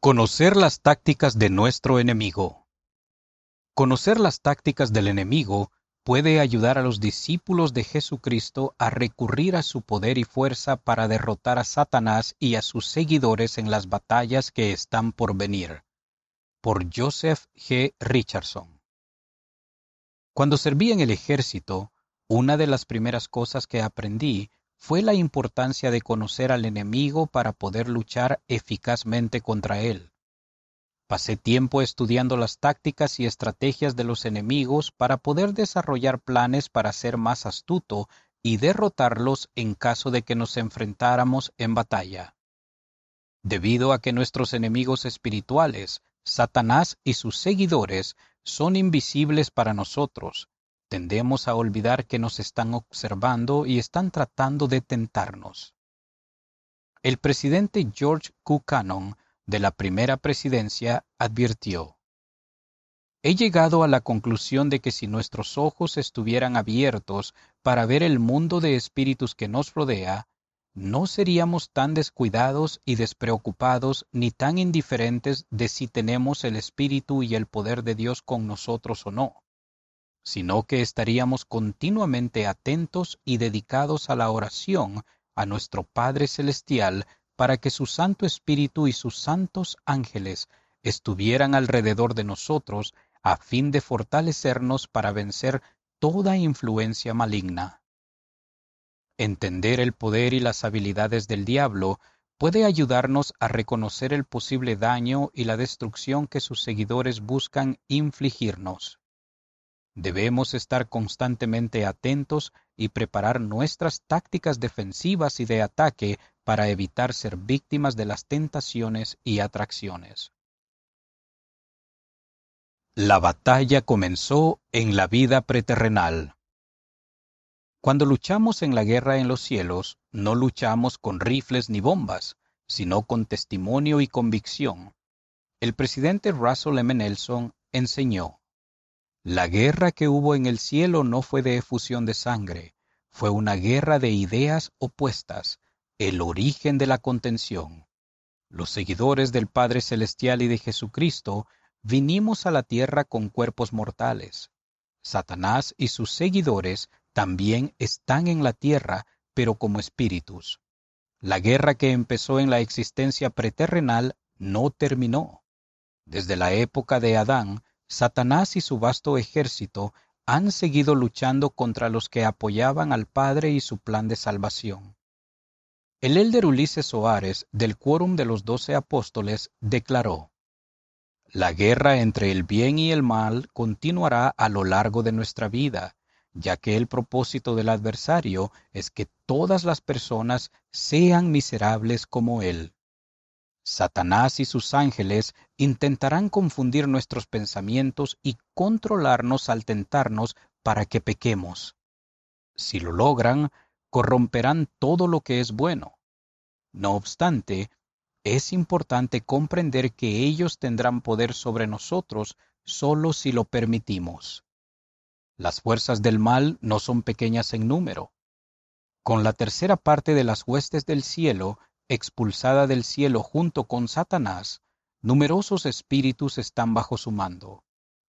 Conocer las tácticas de nuestro enemigo. Conocer las tácticas del enemigo puede ayudar a los discípulos de Jesucristo a recurrir a su poder y fuerza para derrotar a Satanás y a sus seguidores en las batallas que están por venir. Por Joseph G. Richardson. Cuando serví en el ejército, una de las primeras cosas que aprendí fue la importancia de conocer al enemigo para poder luchar eficazmente contra él. Pasé tiempo estudiando las tácticas y estrategias de los enemigos para poder desarrollar planes para ser más astuto y derrotarlos en caso de que nos enfrentáramos en batalla. Debido a que nuestros enemigos espirituales, Satanás y sus seguidores, son invisibles para nosotros, tendemos a olvidar que nos están observando y están tratando de tentarnos. El presidente George Q. Cannon de la primera presidencia advirtió, He llegado a la conclusión de que si nuestros ojos estuvieran abiertos para ver el mundo de espíritus que nos rodea, no seríamos tan descuidados y despreocupados ni tan indiferentes de si tenemos el espíritu y el poder de Dios con nosotros o no sino que estaríamos continuamente atentos y dedicados a la oración a nuestro Padre Celestial para que su Santo Espíritu y sus santos ángeles estuvieran alrededor de nosotros a fin de fortalecernos para vencer toda influencia maligna. Entender el poder y las habilidades del diablo puede ayudarnos a reconocer el posible daño y la destrucción que sus seguidores buscan infligirnos. Debemos estar constantemente atentos y preparar nuestras tácticas defensivas y de ataque para evitar ser víctimas de las tentaciones y atracciones. La batalla comenzó en la vida preterrenal. Cuando luchamos en la guerra en los cielos, no luchamos con rifles ni bombas, sino con testimonio y convicción. El presidente Russell M. Nelson enseñó, la guerra que hubo en el cielo no fue de efusión de sangre, fue una guerra de ideas opuestas, el origen de la contención. Los seguidores del Padre Celestial y de Jesucristo vinimos a la tierra con cuerpos mortales. Satanás y sus seguidores también están en la tierra, pero como espíritus. La guerra que empezó en la existencia preterrenal no terminó. Desde la época de Adán, Satanás y su vasto ejército han seguido luchando contra los que apoyaban al Padre y su plan de salvación. El elder Ulises Soares, del Quórum de los Doce Apóstoles, declaró, La guerra entre el bien y el mal continuará a lo largo de nuestra vida, ya que el propósito del adversario es que todas las personas sean miserables como él. Satanás y sus ángeles intentarán confundir nuestros pensamientos y controlarnos al tentarnos para que pequemos. Si lo logran, corromperán todo lo que es bueno. No obstante, es importante comprender que ellos tendrán poder sobre nosotros solo si lo permitimos. Las fuerzas del mal no son pequeñas en número. Con la tercera parte de las huestes del cielo expulsada del cielo junto con Satanás, numerosos espíritus están bajo su mando.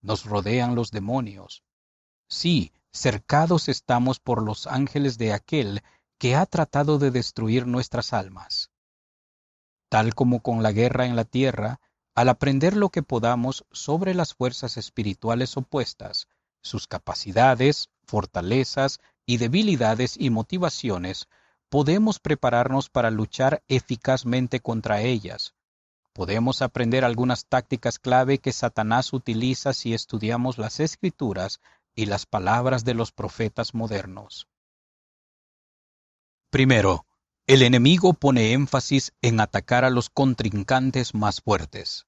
Nos rodean los demonios. Sí, cercados estamos por los ángeles de aquel que ha tratado de destruir nuestras almas. Tal como con la guerra en la tierra, al aprender lo que podamos sobre las fuerzas espirituales opuestas, sus capacidades, fortalezas y debilidades y motivaciones, podemos prepararnos para luchar eficazmente contra ellas. Podemos aprender algunas tácticas clave que Satanás utiliza si estudiamos las escrituras y las palabras de los profetas modernos. Primero, el enemigo pone énfasis en atacar a los contrincantes más fuertes.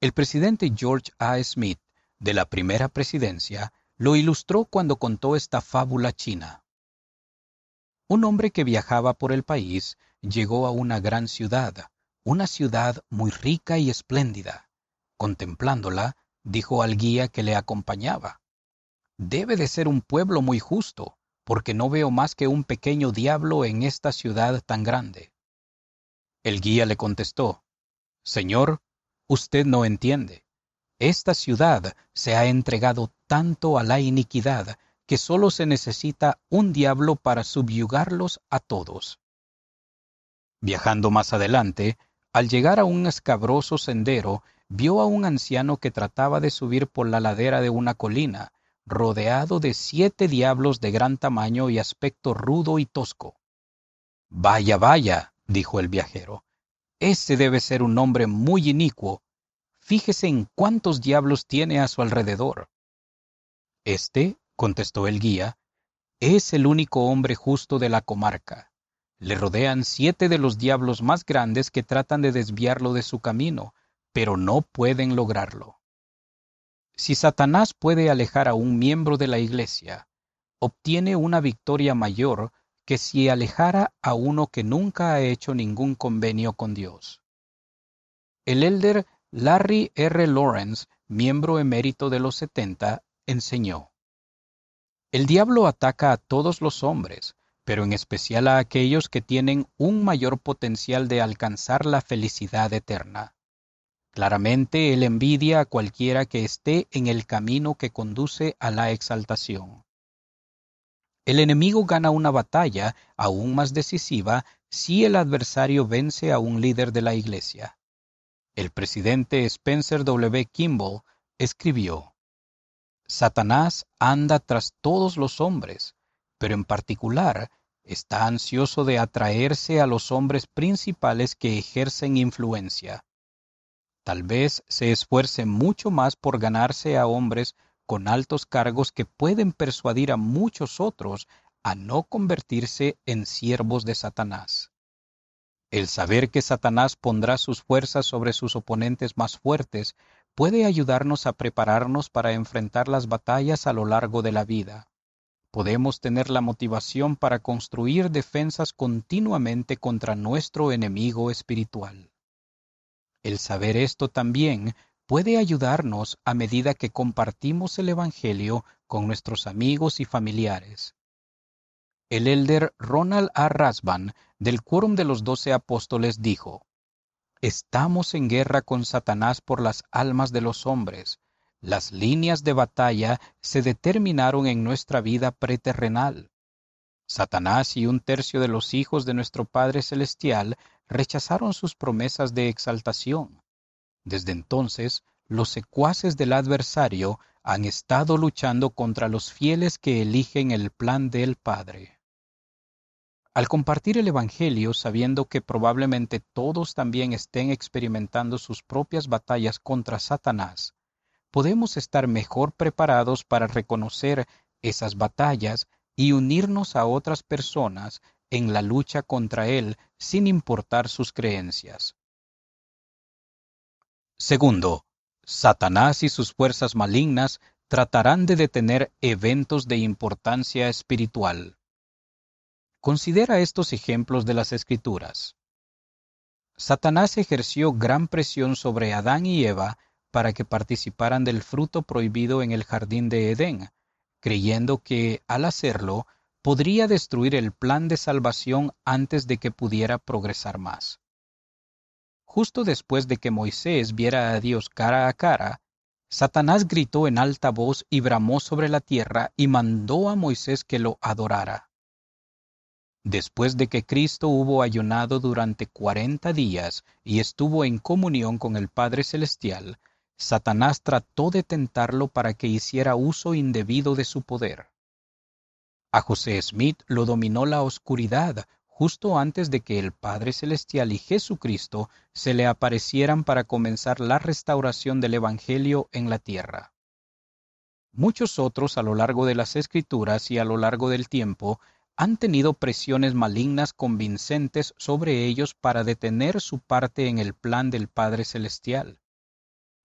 El presidente George A. Smith, de la primera presidencia, lo ilustró cuando contó esta fábula china. Un hombre que viajaba por el país llegó a una gran ciudad, una ciudad muy rica y espléndida. Contemplándola, dijo al guía que le acompañaba, Debe de ser un pueblo muy justo, porque no veo más que un pequeño diablo en esta ciudad tan grande. El guía le contestó, Señor, usted no entiende. Esta ciudad se ha entregado tanto a la iniquidad que solo se necesita un diablo para subyugarlos a todos. Viajando más adelante, al llegar a un escabroso sendero, vio a un anciano que trataba de subir por la ladera de una colina, rodeado de siete diablos de gran tamaño y aspecto rudo y tosco. Vaya, vaya, dijo el viajero, ese debe ser un hombre muy inicuo. Fíjese en cuántos diablos tiene a su alrededor. Este contestó el guía, es el único hombre justo de la comarca. Le rodean siete de los diablos más grandes que tratan de desviarlo de su camino, pero no pueden lograrlo. Si Satanás puede alejar a un miembro de la Iglesia, obtiene una victoria mayor que si alejara a uno que nunca ha hecho ningún convenio con Dios. El elder Larry R. Lawrence, miembro emérito de los setenta, enseñó. El diablo ataca a todos los hombres, pero en especial a aquellos que tienen un mayor potencial de alcanzar la felicidad eterna. Claramente él envidia a cualquiera que esté en el camino que conduce a la exaltación. El enemigo gana una batalla aún más decisiva si el adversario vence a un líder de la iglesia. El presidente Spencer W. Kimball escribió, Satanás anda tras todos los hombres, pero en particular está ansioso de atraerse a los hombres principales que ejercen influencia. Tal vez se esfuerce mucho más por ganarse a hombres con altos cargos que pueden persuadir a muchos otros a no convertirse en siervos de Satanás. El saber que Satanás pondrá sus fuerzas sobre sus oponentes más fuertes puede ayudarnos a prepararnos para enfrentar las batallas a lo largo de la vida. Podemos tener la motivación para construir defensas continuamente contra nuestro enemigo espiritual. El saber esto también puede ayudarnos a medida que compartimos el Evangelio con nuestros amigos y familiares. El elder Ronald A. Rasban, del Quórum de los Doce Apóstoles, dijo, Estamos en guerra con Satanás por las almas de los hombres. Las líneas de batalla se determinaron en nuestra vida preterrenal. Satanás y un tercio de los hijos de nuestro Padre Celestial rechazaron sus promesas de exaltación. Desde entonces, los secuaces del adversario han estado luchando contra los fieles que eligen el plan del Padre. Al compartir el Evangelio sabiendo que probablemente todos también estén experimentando sus propias batallas contra Satanás, podemos estar mejor preparados para reconocer esas batallas y unirnos a otras personas en la lucha contra él sin importar sus creencias. Segundo, Satanás y sus fuerzas malignas tratarán de detener eventos de importancia espiritual. Considera estos ejemplos de las Escrituras. Satanás ejerció gran presión sobre Adán y Eva para que participaran del fruto prohibido en el jardín de Edén, creyendo que, al hacerlo, podría destruir el plan de salvación antes de que pudiera progresar más. Justo después de que Moisés viera a Dios cara a cara, Satanás gritó en alta voz y bramó sobre la tierra y mandó a Moisés que lo adorara. Después de que Cristo hubo ayunado durante cuarenta días y estuvo en comunión con el Padre Celestial, Satanás trató de tentarlo para que hiciera uso indebido de su poder. A José Smith lo dominó la oscuridad justo antes de que el Padre Celestial y Jesucristo se le aparecieran para comenzar la restauración del Evangelio en la tierra. Muchos otros a lo largo de las Escrituras y a lo largo del tiempo han tenido presiones malignas convincentes sobre ellos para detener su parte en el plan del Padre Celestial.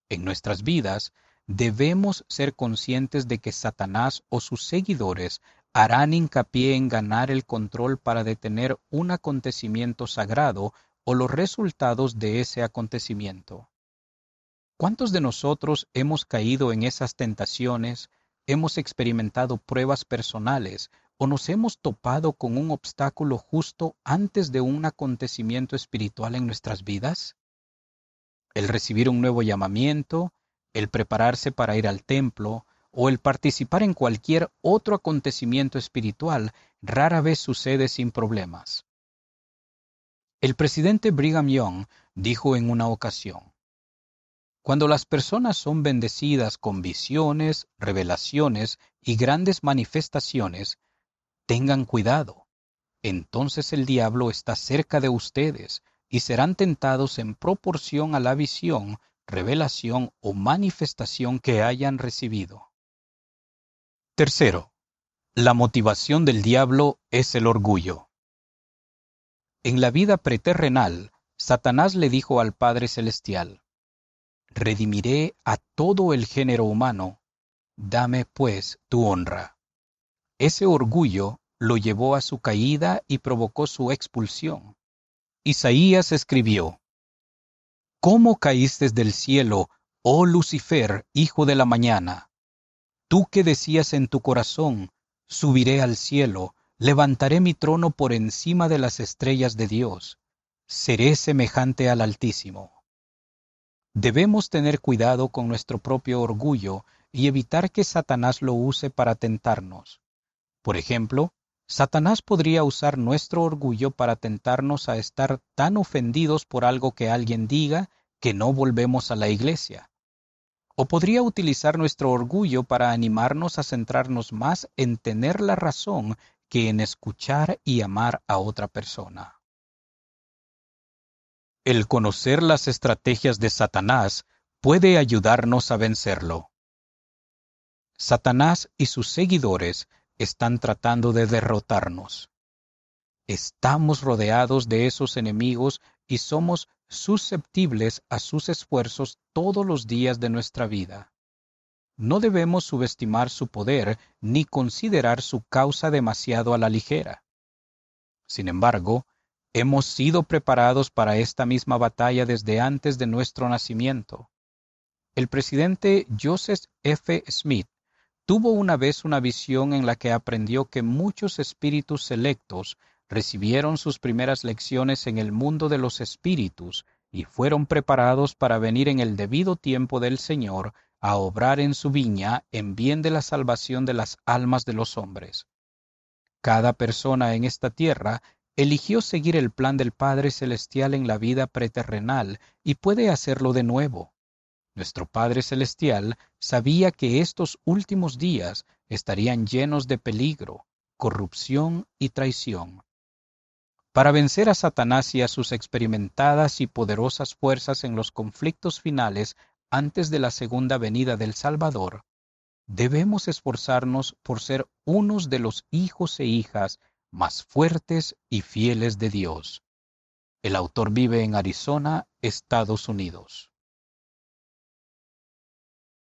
En nuestras vidas debemos ser conscientes de que Satanás o sus seguidores harán hincapié en ganar el control para detener un acontecimiento sagrado o los resultados de ese acontecimiento. ¿Cuántos de nosotros hemos caído en esas tentaciones, hemos experimentado pruebas personales o nos hemos topado con un obstáculo justo antes de un acontecimiento espiritual en nuestras vidas? el recibir un nuevo llamamiento, el prepararse para ir al templo o el participar en cualquier otro acontecimiento espiritual rara vez sucede sin problemas. El presidente Brigham Young dijo en una ocasión, Cuando las personas son bendecidas con visiones, revelaciones y grandes manifestaciones, tengan cuidado. Entonces el diablo está cerca de ustedes y serán tentados en proporción a la visión, revelación o manifestación que hayan recibido. Tercero, la motivación del diablo es el orgullo. En la vida preterrenal, Satanás le dijo al Padre Celestial, Redimiré a todo el género humano, dame pues tu honra. Ese orgullo lo llevó a su caída y provocó su expulsión. Isaías escribió, ¿Cómo caíste del cielo, oh Lucifer, hijo de la mañana? Tú que decías en tu corazón, subiré al cielo, levantaré mi trono por encima de las estrellas de Dios, seré semejante al Altísimo. Debemos tener cuidado con nuestro propio orgullo y evitar que Satanás lo use para tentarnos. Por ejemplo, Satanás podría usar nuestro orgullo para tentarnos a estar tan ofendidos por algo que alguien diga que no volvemos a la iglesia. O podría utilizar nuestro orgullo para animarnos a centrarnos más en tener la razón que en escuchar y amar a otra persona. El conocer las estrategias de Satanás puede ayudarnos a vencerlo. Satanás y sus seguidores están tratando de derrotarnos. Estamos rodeados de esos enemigos y somos susceptibles a sus esfuerzos todos los días de nuestra vida. No debemos subestimar su poder ni considerar su causa demasiado a la ligera. Sin embargo, hemos sido preparados para esta misma batalla desde antes de nuestro nacimiento. El presidente Joseph F. Smith Tuvo una vez una visión en la que aprendió que muchos espíritus selectos recibieron sus primeras lecciones en el mundo de los espíritus y fueron preparados para venir en el debido tiempo del Señor a obrar en su viña en bien de la salvación de las almas de los hombres. Cada persona en esta tierra eligió seguir el plan del Padre Celestial en la vida preterrenal y puede hacerlo de nuevo. Nuestro Padre Celestial sabía que estos últimos días estarían llenos de peligro, corrupción y traición. Para vencer a Satanás y a sus experimentadas y poderosas fuerzas en los conflictos finales antes de la segunda venida del Salvador, debemos esforzarnos por ser unos de los hijos e hijas más fuertes y fieles de Dios. El autor vive en Arizona, Estados Unidos.